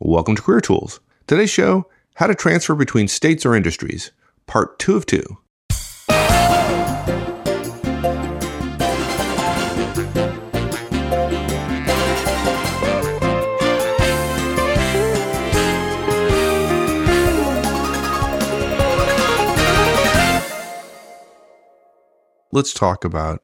Welcome to Career Tools. Today's show How to Transfer Between States or Industries, Part 2 of 2. Let's talk about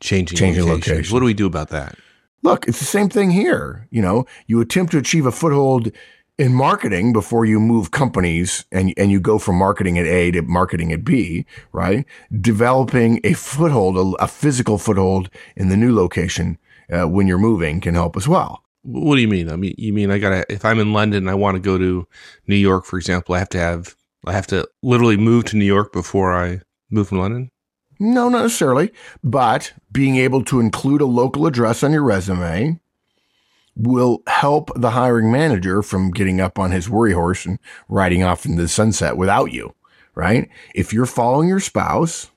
changing, Changing locations. location. What do we do about that? Look, it's the same thing here. You know, you attempt to achieve a foothold in marketing before you move companies and, and you go from marketing at A to marketing at B, right? Developing a foothold, a, a physical foothold in the new location uh, when you're moving can help as well. What do you mean? I mean, you mean I gotta if I'm in London I want to go to New York, for example, I have to have I have to literally move to New York before I move from London. No, not necessarily, but being able to include a local address on your resume will help the hiring manager from getting up on his worry horse and riding off into the sunset without you, right? If you're following your spouse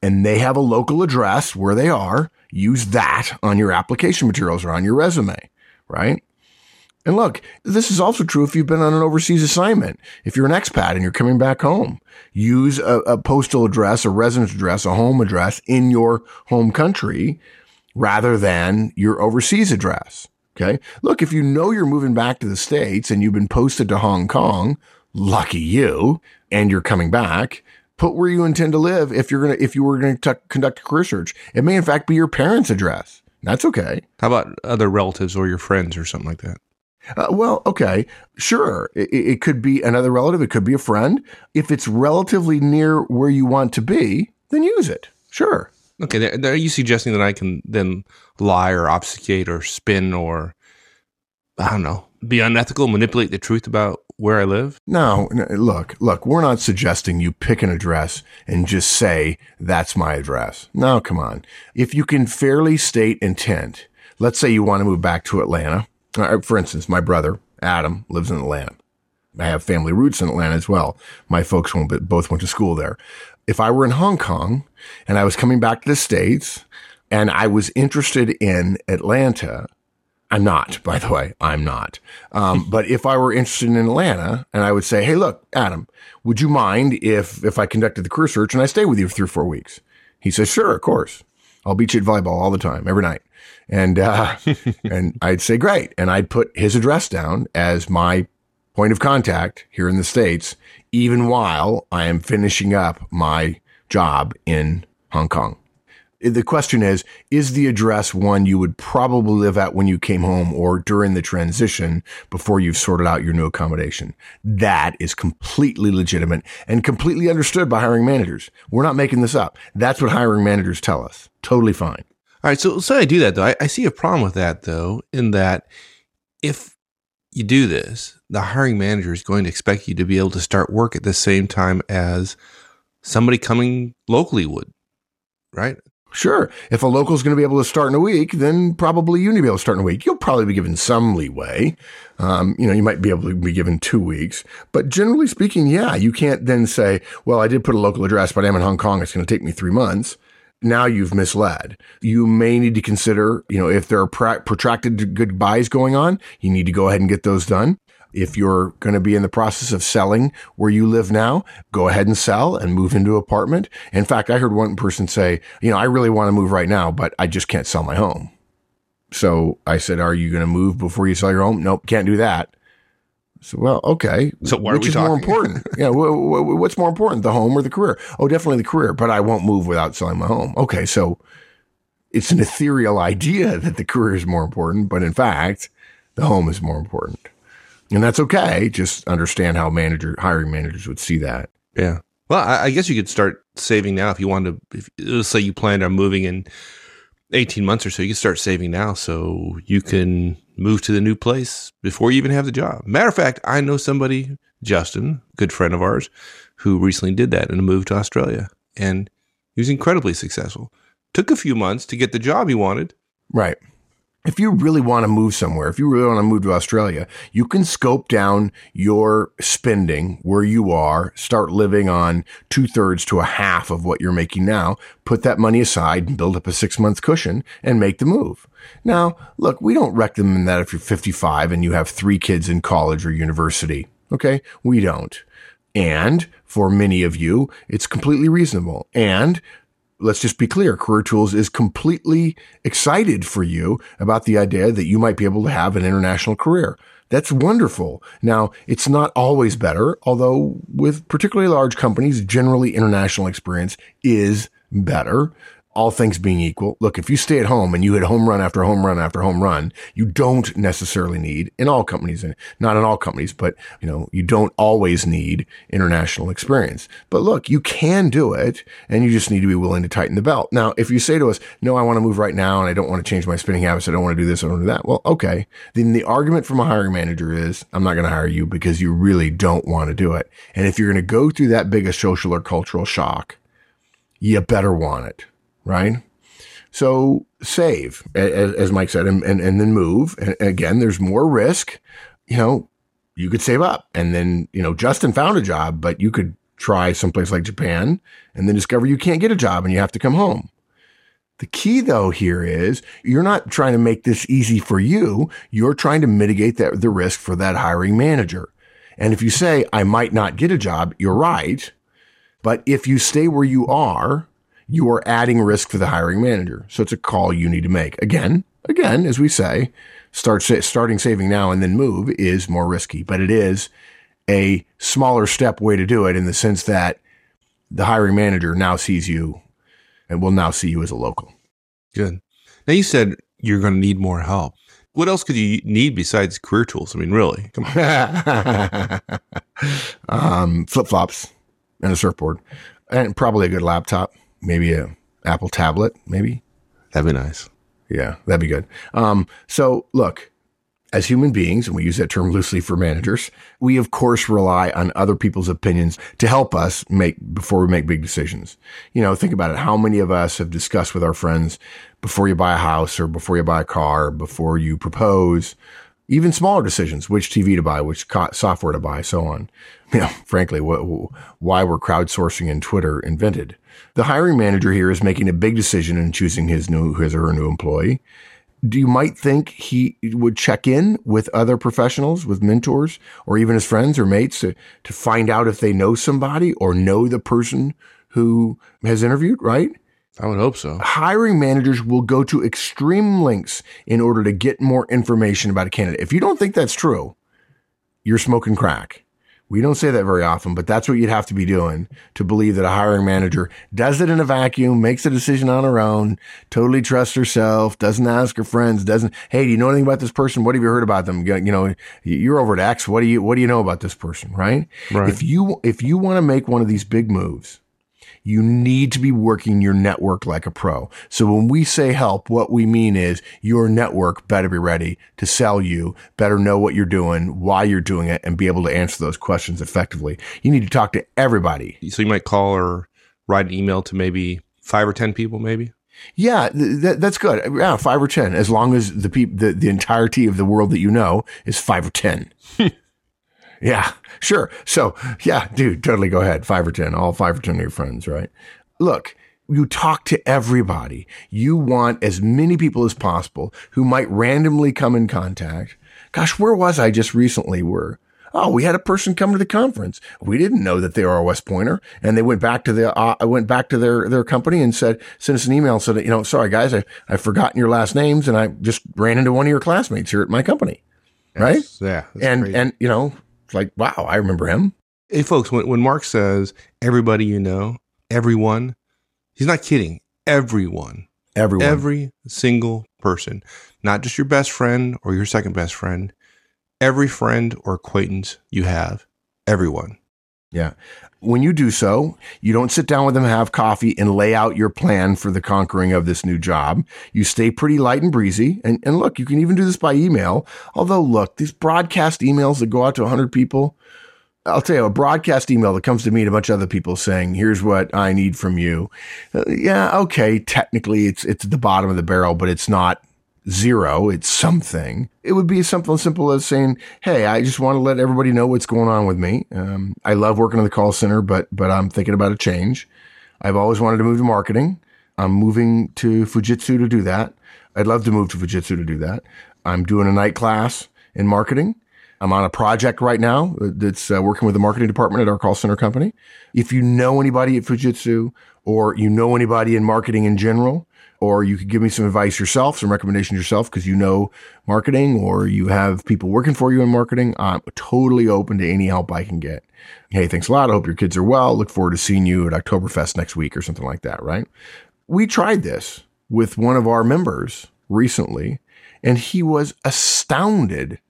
and they have a local address where they are, use that on your application materials or on your resume, right? And look, this is also true if you've been on an overseas assignment. If you're an expat and you're coming back home, use a, a postal address, a residence address, a home address in your home country rather than your overseas address. Okay. Look, if you know you're moving back to the States and you've been posted to Hong Kong, lucky you, and you're coming back, put where you intend to live if you're going to, if you were going to conduct a career search. It may in fact be your parents' address. That's okay. How about other relatives or your friends or something like that? Uh, well, okay, sure. It, it could be another relative. It could be a friend. If it's relatively near where you want to be, then use it. Sure. Okay, are you suggesting that I can then lie or obfuscate or spin or I don't know, be unethical, manipulate the truth about where I live? No, no, look, look, we're not suggesting you pick an address and just say, that's my address. No, come on. If you can fairly state intent, let's say you want to move back to Atlanta. Uh, For instance, my brother, Adam, lives in Atlanta. I have family roots in Atlanta as well. My folks both went to school there. If I were in Hong Kong and I was coming back to the States and I was interested in Atlanta, I'm not, by the way, I'm not. Um, but if I were interested in Atlanta and I would say, Hey, look, Adam, would you mind if, if I conducted the career search and I stay with you for three or four weeks? He says, sure, of course. I'll beat you at volleyball all the time, every night. And, uh, and I'd say, great. And I'd put his address down as my point of contact here in the States, even while I am finishing up my job in Hong Kong. The question is, is the address one you would probably live at when you came home or during the transition before you've sorted out your new accommodation? That is completely legitimate and completely understood by hiring managers. We're not making this up. That's what hiring managers tell us. Totally fine. All right, so so I do that though. I, I see a problem with that though, in that if you do this, the hiring manager is going to expect you to be able to start work at the same time as somebody coming locally would, right? Sure. If a local's going to be able to start in a week, then probably you need to be able to start in a week. You'll probably be given some leeway. Um, you know, you might be able to be given two weeks, but generally speaking, yeah, you can't then say, well, I did put a local address, but I'm in Hong Kong. It's going to take me three months. Now you've misled. You may need to consider, you know, if there are protracted goodbyes going on, you need to go ahead and get those done. If you're going to be in the process of selling where you live now, go ahead and sell and move into an apartment. In fact, I heard one person say, you know, I really want to move right now, but I just can't sell my home. So I said, are you going to move before you sell your home? Nope, can't do that. So, well, okay. So why are Which we is more important? yeah. wh- wh- what's more important, the home or the career? Oh, definitely the career, but I won't move without selling my home. Okay. So it's an ethereal idea that the career is more important, but in fact, the home is more important. And that's okay. Just understand how manager, hiring managers would see that. Yeah. Well, I, I guess you could start saving now if you wanted to. If, let's say you planned on moving in 18 months or so, you can start saving now so you can move to the new place before you even have the job. Matter of fact, I know somebody, Justin, good friend of ours, who recently did that and moved to Australia. And he was incredibly successful. Took a few months to get the job he wanted. Right. If you really want to move somewhere, if you really want to move to Australia, you can scope down your spending where you are, start living on two thirds to a half of what you're making now, put that money aside and build up a six month cushion and make the move. Now, look, we don't recommend that if you're 55 and you have three kids in college or university. Okay. We don't. And for many of you, it's completely reasonable. And let's just be clear. Career Tools is completely excited for you about the idea that you might be able to have an international career. That's wonderful. Now, it's not always better, although with particularly large companies, generally international experience is better all things being equal, look, if you stay at home and you hit home run after home run after home run, you don't necessarily need in all companies and not in all companies, but you know, you don't always need international experience. But look, you can do it and you just need to be willing to tighten the belt. Now, if you say to us, no, I want to move right now and I don't want to change my spending habits. I don't want to do this. I don't want to do that. Well, okay. Then the argument from a hiring manager is I'm not going to hire you because you really don't want to do it. And if you're going to go through that big a social or cultural shock, you better want it right? So save, as, Mike said, and, and, and then move. And again, there's more risk. You know, you could save up and then, you know, Justin found a job, but you could try someplace like Japan and then discover you can't get a job and you have to come home. The key though here is you're not trying to make this easy for you. You're trying to mitigate that, the risk for that hiring manager. And if you say, I might not get a job, you're right. But if you stay where you are, you are adding risk for the hiring manager. So it's a call you need to make. Again, again, as we say, start starting saving now and then move is more risky, but it is a smaller step way to do it in the sense that the hiring manager now sees you and will now see you as a local. Good. Now you said you're going to need more help. What else could you need besides career tools? I mean, really? Come on. um, flip flops and a surfboard and probably a good laptop maybe a Apple tablet, maybe. That'd be nice. Yeah, that'd be good. Um, so look, as human beings, and we use that term loosely for managers, we of course rely on other people's opinions to help us make before we make big decisions. You know, think about it. How many of us have discussed with our friends before you buy a house or before you buy a car, before you propose, even smaller decisions, which TV to buy, which software to buy, so on. You know, frankly, wh- why were crowdsourcing and Twitter invented? The hiring manager here is making a big decision in choosing his new, his or her new employee. Do you might think he would check in with other professionals, with mentors, or even his friends or mates to, to find out if they know somebody or know the person who has interviewed, right? I would hope so. Hiring managers will go to extreme lengths in order to get more information about a candidate. If you don't think that's true, you're smoking crack. We don't say that very often, but that's what you'd have to be doing to believe that a hiring manager does it in a vacuum, makes a decision on her own, totally trusts herself, doesn't ask her friends, doesn't, hey, do you know anything about this person? What have you heard about them? You know, you're over at X. What do you, what do you know about this person? Right? Right. If you, if you want to make one of these big moves, you need to be working your network like a pro. So when we say help, what we mean is your network better be ready to sell you, better know what you're doing, why you're doing it, and be able to answer those questions effectively. You need to talk to everybody. So you might call or write an email to maybe five or 10 people, maybe? Yeah, th- that's good. Yeah, five or 10, as long as the, peop- the, the entirety of the world that you know is five or 10. Yeah, sure. So, yeah, dude, totally go ahead. Five or 10, all five or 10 of your friends, right? Look, you talk to everybody. You want as many people as possible who might randomly come in contact. Gosh, where was I just recently? Where, oh, we had a person come to the conference. We didn't know that they were a West Pointer, and they went back to the, uh, I went back to their their company and said, sent us an email and said, you know, sorry guys, I I've forgotten your last names, and I just ran into one of your classmates here at my company, right? yeah, and crazy. and you know, like, wow, I remember him. Hey, folks, when, when Mark says everybody you know, everyone, he's not kidding. Everyone. Everyone. Every single person, not just your best friend or your second best friend, every friend or acquaintance you have, everyone. Yeah. When you do so, you don't sit down with them, have coffee, and lay out your plan for the conquering of this new job. You stay pretty light and breezy. And, and look, you can even do this by email. Although, look, these broadcast emails that go out to 100 people, I'll tell you, a broadcast email that comes to me and a bunch of other people saying, "Here's what I need from you." Uh, yeah, okay, technically it's it's the bottom of the barrel, but it's not zero. It's something. It would be something as simple as saying, Hey, I just want to let everybody know what's going on with me. Um, I love working in the call center, but, but I'm thinking about a change. I've always wanted to move to marketing. I'm moving to Fujitsu to do that. I'd love to move to Fujitsu to do that. I'm doing a night class in marketing. I'm on a project right now that's uh, working with the marketing department at our call center company. If you know anybody at Fujitsu or you know anybody in marketing in general, or you could give me some advice yourself, some recommendations yourself because you know marketing or you have people working for you in marketing, I'm totally open to any help I can get. Hey, thanks a lot. I hope your kids are well. Look forward to seeing you at Oktoberfest next week or something like that, right? We tried this with one of our members recently and he was astounded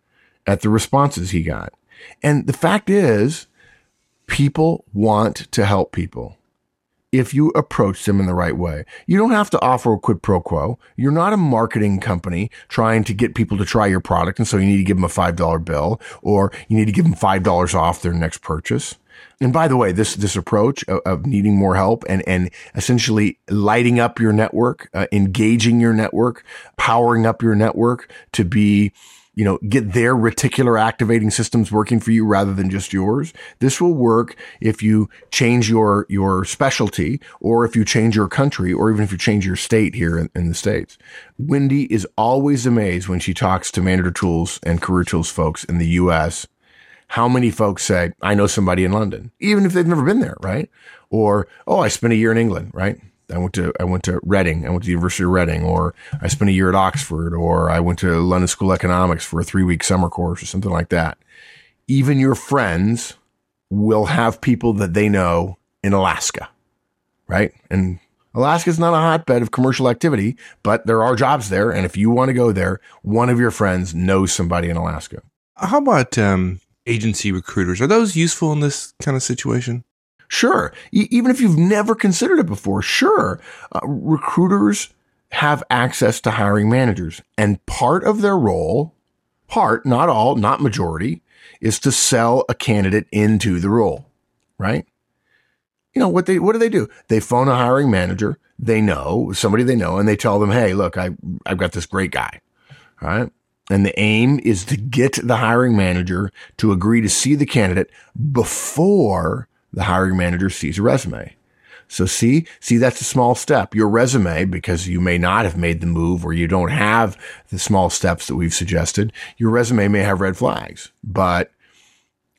at the responses he got. And the fact is, people want to help people if you approach them in the right way. You don't have to offer a quid pro quo. You're not a marketing company trying to get people to try your product. And so you need to give them a $5 bill or you need to give them $5 off their next purchase. And by the way, this, this approach of, of needing more help and, and essentially lighting up your network, uh, engaging your network, powering up your network to be you know, get their reticular activating systems working for you rather than just yours. This will work if you change your, your specialty or if you change your country or even if you change your state here in, in the States. Wendy is always amazed when she talks to Manager Tools and Career Tools folks in the US. How many folks say, I know somebody in London, even if they've never been there, right? Or, oh, I spent a year in England, right? I went to I went to Reading. I went to the University of Reading, or I spent a year at Oxford, or I went to London School of Economics for a three week summer course or something like that. Even your friends will have people that they know in Alaska, right? And Alaska is not a hotbed of commercial activity, but there are jobs there, and if you want to go there, one of your friends knows somebody in Alaska. How about um, agency recruiters? Are those useful in this kind of situation? Sure. E- even if you've never considered it before, sure. Uh, recruiters have access to hiring managers and part of their role, part, not all, not majority, is to sell a candidate into the role, right? You know, what they, what do they do? They phone a hiring manager. They know somebody they know and they tell them, Hey, look, I, I've got this great guy. Right. And the aim is to get the hiring manager to agree to see the candidate before the hiring manager sees a resume. So see, see, that's a small step. Your resume, because you may not have made the move or you don't have the small steps that we've suggested, your resume may have red flags. But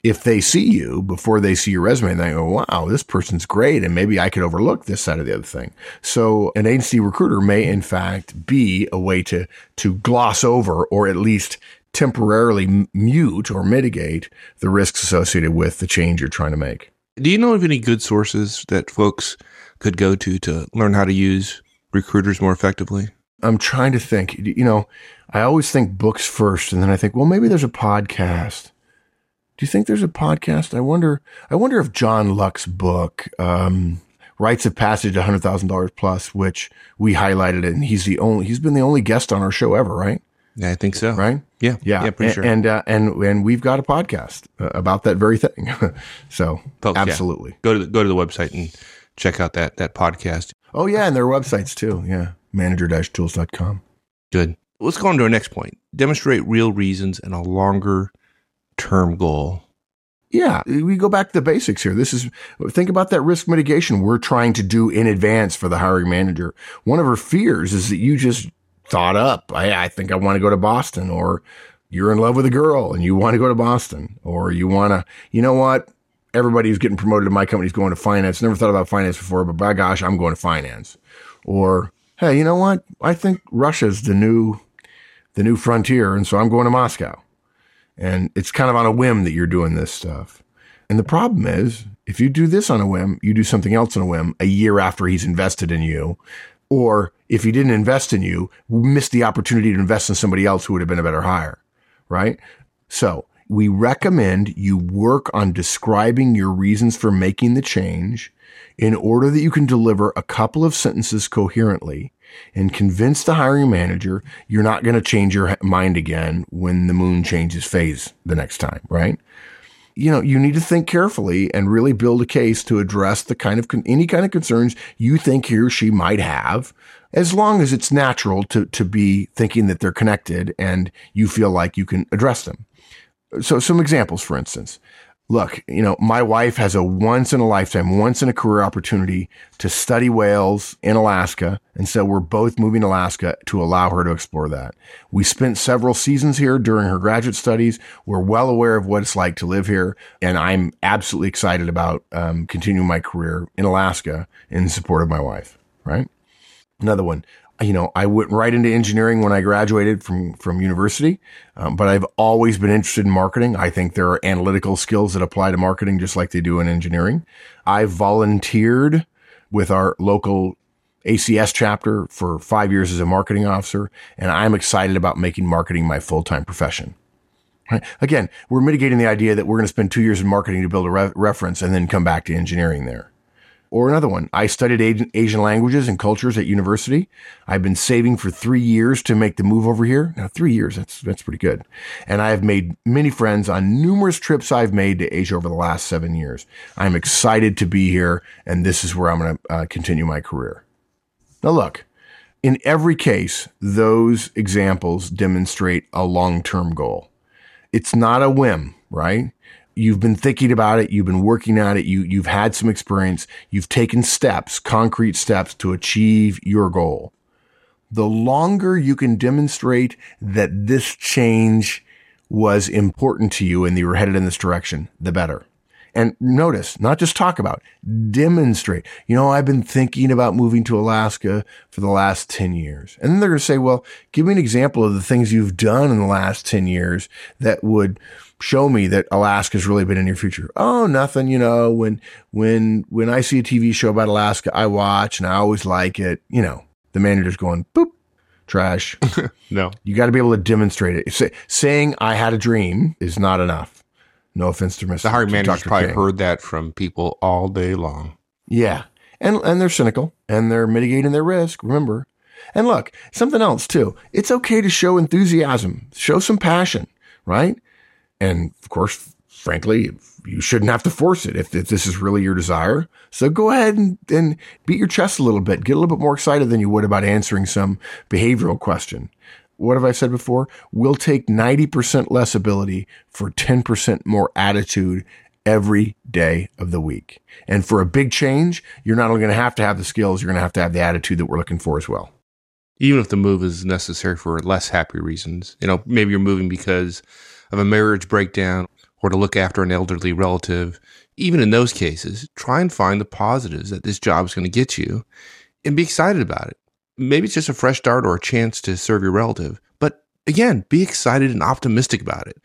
if they see you before they see your resume, they go, wow, this person's great. And maybe I could overlook this side of the other thing. So an agency recruiter may in fact be a way to, to gloss over or at least temporarily mute or mitigate the risks associated with the change you're trying to make. Do you know of any good sources that folks could go to to learn how to use recruiters more effectively? I'm trying to think. You know, I always think books first, and then I think, well, maybe there's a podcast. Do you think there's a podcast? I wonder. I wonder if John Lucht's book, um, "Rites of Passage," hundred thousand dollars plus, which we highlighted, it, and he's the only. He's been the only guest on our show ever, right? Yeah, I think so. Right? Yeah. Yeah. Yeah, pretty and, sure. And, uh, and, and we've got a podcast uh, about that very thing. so Folks, yeah. absolutely. Go to the, go to the website and check out that, that podcast. Oh yeah. And their websites too. Yeah. Manager-tools.com. Good. Let's go on to our next point. Demonstrate real reasons and a longer term goal. Yeah, we go back to the basics here. This is, think about that risk mitigation we're trying to do in advance for the hiring manager. One of her fears is that you just thought up. I, I think I want to go to Boston or you're in love with a girl and you want to go to Boston or you want to, you know what? Everybody who's getting promoted in my company is going to finance. Never thought about finance before, but by gosh, I'm going to finance. Or, hey, you know what? I think Russia's the new, the new frontier. And so I'm going to Moscow. And it's kind of on a whim that you're doing this stuff. And the problem is, if you do this on a whim, you do something else on a whim a year after he's invested in you. Or if he didn't invest in you, missed the opportunity to invest in somebody else who would have been a better hire. Right? So we recommend you work on describing your reasons for making the change in order that you can deliver a couple of sentences coherently and convince the hiring manager you're not going to change your mind again when the moon changes phase the next time, right? you know, you need to think carefully and really build a case to address the kind of any kind of concerns you think he or she might have, as long as it's natural to to be thinking that they're connected and you feel like you can address them. So, some examples, for instance, look, you know, my wife has a once in a lifetime, once in a career opportunity to study whales in Alaska. And so we're both moving to Alaska to allow her to explore that. We spent several seasons here during her graduate studies. We're well aware of what it's like to live here. And I'm absolutely excited about um, continuing my career in Alaska in support of my wife, right? Another one you know, I went right into engineering when I graduated from, from university. Um, but I've always been interested in marketing. I think there are analytical skills that apply to marketing just like they do in engineering. I volunteered with our local ACS chapter for five years as a marketing officer. And I'm excited about making marketing my full-time profession. Right? Again, we're mitigating the idea that we're going to spend two years in marketing to build a re- reference and then come back to engineering there. Or another one, I studied Asian languages and cultures at university. I've been saving for three years to make the move over here. Now, three years, that's, that's pretty good. And I have made many friends on numerous trips I've made to Asia over the last seven years. I'm excited to be here, and this is where I'm going to uh, continue my career. Now, look, in every case, those examples demonstrate a long term goal. It's not a whim, right? You've been thinking about it, you've been working at it, you, you've had some experience, you've taken steps, concrete steps to achieve your goal. The longer you can demonstrate that this change was important to you and you were headed in this direction, the better. And notice, not just talk about, demonstrate. You know, I've been thinking about moving to Alaska for the last 10 years. And then they're going to say, well, give me an example of the things you've done in the last 10 years that would show me that Alaska's really been in your future. Oh, nothing. You know, when, when, when I see a TV show about Alaska, I watch and I always like it. You know, the manager's going, boop, trash. no, you got to be able to demonstrate it. Say, saying I had a dream is not enough. No offense to Mr. The hiring manager's probably King. heard that from people all day long. Yeah. And, and they're cynical and they're mitigating their risk. Remember. And look, something else too. It's okay to show enthusiasm, show some passion, right? And of course, frankly, you shouldn't have to force it if, if this is really your desire. So go ahead and, and beat your chest a little bit. Get a little bit more excited than you would about answering some behavioral question. What have I said before? We'll take 90% less ability for 10% more attitude every day of the week. And for a big change, you're not only going to have to have the skills, you're going to have to have the attitude that we're looking for as well. Even if the move is necessary for less happy reasons, you know, maybe you're moving because of a marriage breakdown or to look after an elderly relative, even in those cases, try and find the positives that this job is going to get you and be excited about it. Maybe it's just a fresh start or a chance to serve your relative. But again, be excited and optimistic about it.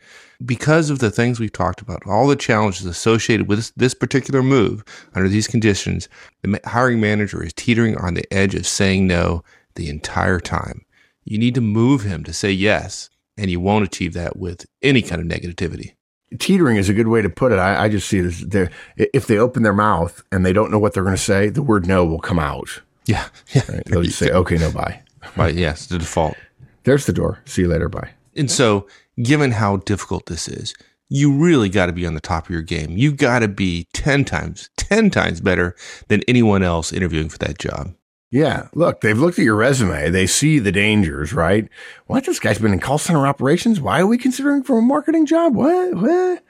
Because of the things we've talked about, all the challenges associated with this, this particular move under these conditions, the hiring manager is teetering on the edge of saying no the entire time. You need to move him to say yes and you won't achieve that with any kind of negativity. Teetering is a good way to put it. I, I just see it as if they open their mouth and they don't know what they're going to say, the word no will come out. Yeah. yeah. Right? They'll just say, okay, no, bye. Right. Yes. The default. There's the door. See you later. Bye. And so, given how difficult this is, you really got to be on the top of your game. You got to be 10 times, 10 times better than anyone else interviewing for that job. Yeah. Look, they've looked at your resume. They see the dangers, right? What? This guy's been in call center operations. Why are we considering for a marketing job? What? What?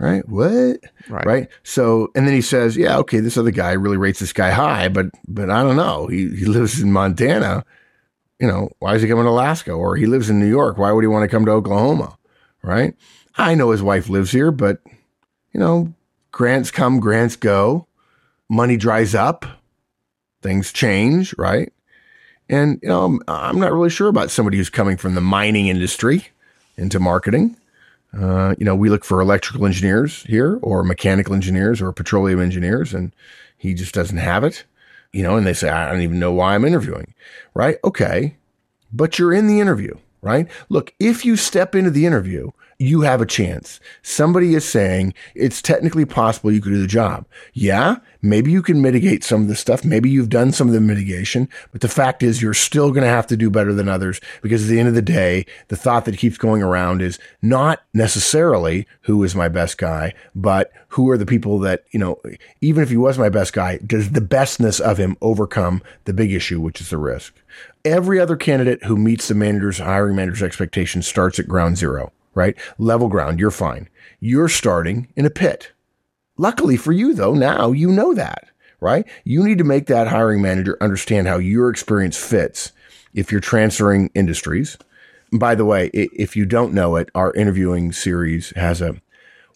Right? What? Right. Right. So, and then he says, yeah, okay, this other guy really rates this guy high, but, but I don't know. He, he lives in Montana. You know, why is he coming to Alaska? Or he lives in New York. Why would he want to come to Oklahoma? Right. I know his wife lives here, but, you know, grants come, grants go. Money dries up things change, right? And, you know, I'm not really sure about somebody who's coming from the mining industry into marketing. Uh, you know, we look for electrical engineers here or mechanical engineers or petroleum engineers, and he just doesn't have it, you know, and they say, I don't even know why I'm interviewing, right? Okay. But you're in the interview, right? Look, if you step into the interview you have a chance. Somebody is saying it's technically possible you could do the job. Yeah, maybe you can mitigate some of the stuff. Maybe you've done some of the mitigation, but the fact is you're still going to have to do better than others because at the end of the day, the thought that keeps going around is not necessarily who is my best guy, but who are the people that, you know, even if he was my best guy, does the bestness of him overcome the big issue, which is the risk? Every other candidate who meets the manager's hiring manager's expectations starts at ground zero right? Level ground, you're fine. You're starting in a pit. Luckily for you, though, now you know that, right? You need to make that hiring manager understand how your experience fits if you're transferring industries. by the way, if you don't know it, our interviewing series has a,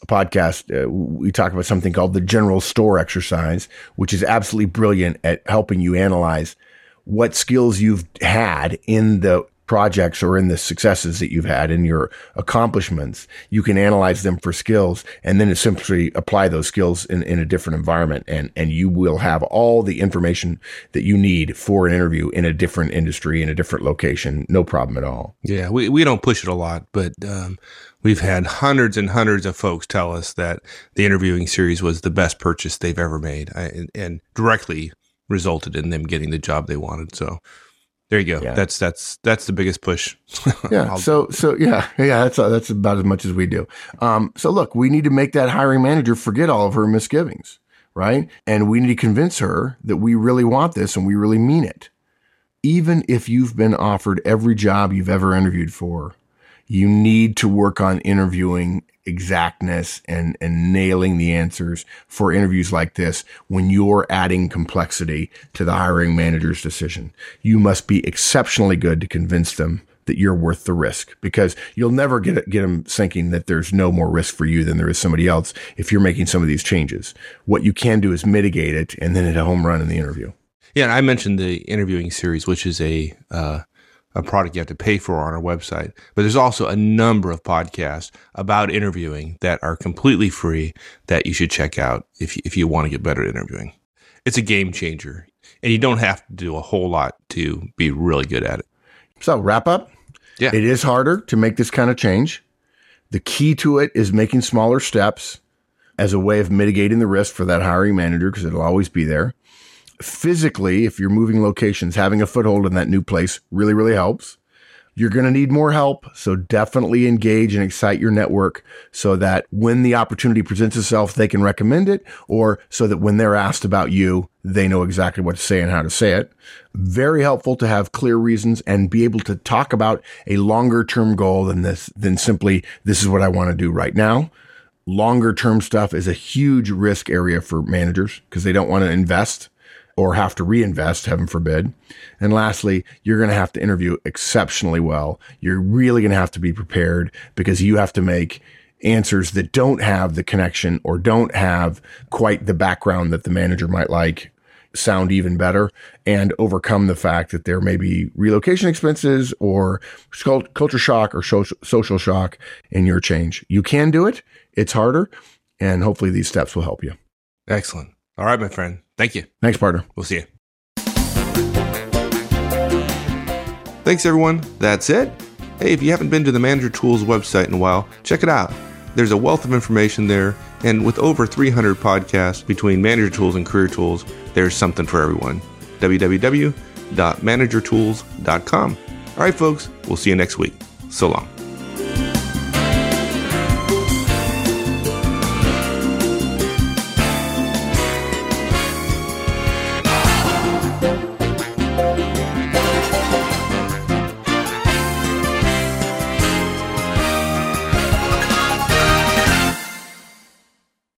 podcast. Uh, we talk about something called the general store exercise, which is absolutely brilliant at helping you analyze what skills you've had in the projects or in the successes that you've had in your accomplishments, you can analyze them for skills and then simply apply those skills in, in a different environment. And, and you will have all the information that you need for an interview in a different industry, in a different location. No problem at all. Yeah. We, we don't push it a lot, but, um, we've had hundreds and hundreds of folks tell us that the interviewing series was the best purchase they've ever made and, and directly resulted in them getting the job they wanted. So, there you go. Yeah. That's that's that's the biggest push. yeah. so so yeah yeah that's uh, that's about as much as we do. Um, so look, we need to make that hiring manager forget all of her misgivings, right? And we need to convince her that we really want this and we really mean it. Even if you've been offered every job you've ever interviewed for, you need to work on interviewing exactness and, and nailing the answers for interviews like this when you're adding complexity to the hiring manager's decision. You must be exceptionally good to convince them that you're worth the risk because you'll never get get them thinking that there's no more risk for you than there is somebody else if you're making some of these changes. What you can do is mitigate it and then hit a home run in the interview. Yeah, and I mentioned the interviewing series, which is a uh, a product you have to pay for on our website. But there's also a number of podcasts about interviewing that are completely free that you should check out if you, if you want to get better at interviewing. It's a game changer, and you don't have to do a whole lot to be really good at it. So, wrap up. Yeah. It is harder to make this kind of change. The key to it is making smaller steps as a way of mitigating the risk for that hiring manager because it'll always be there physically, if you're moving locations, having a foothold in that new place really, really helps. You're going to need more help. So definitely engage and excite your network so that when the opportunity presents itself, they can recommend it or so that when they're asked about you, they know exactly what to say and how to say it. Very helpful to have clear reasons and be able to talk about a longer term goal than this, than simply, this is what I want to do right now. Longer term stuff is a huge risk area for managers because they don't want to invest or have to reinvest, heaven forbid. And lastly, you're going to have to interview exceptionally well. You're really going to have to be prepared because you have to make answers that don't have the connection or don't have quite the background that the manager might like sound even better and overcome the fact that there may be relocation expenses or culture shock or social shock in your change. You can do it. It's harder. And hopefully these steps will help you. Excellent. All right, my friend. Thank you. Thanks, partner. We'll see you. Thanks, everyone. That's it. Hey, if you haven't been to the Manager Tools website in a while, check it out. There's a wealth of information there, and with over 300 podcasts between Manager Tools and Career Tools, there's something for everyone. www.managertools.com. All right, folks, we'll see you next week. So long.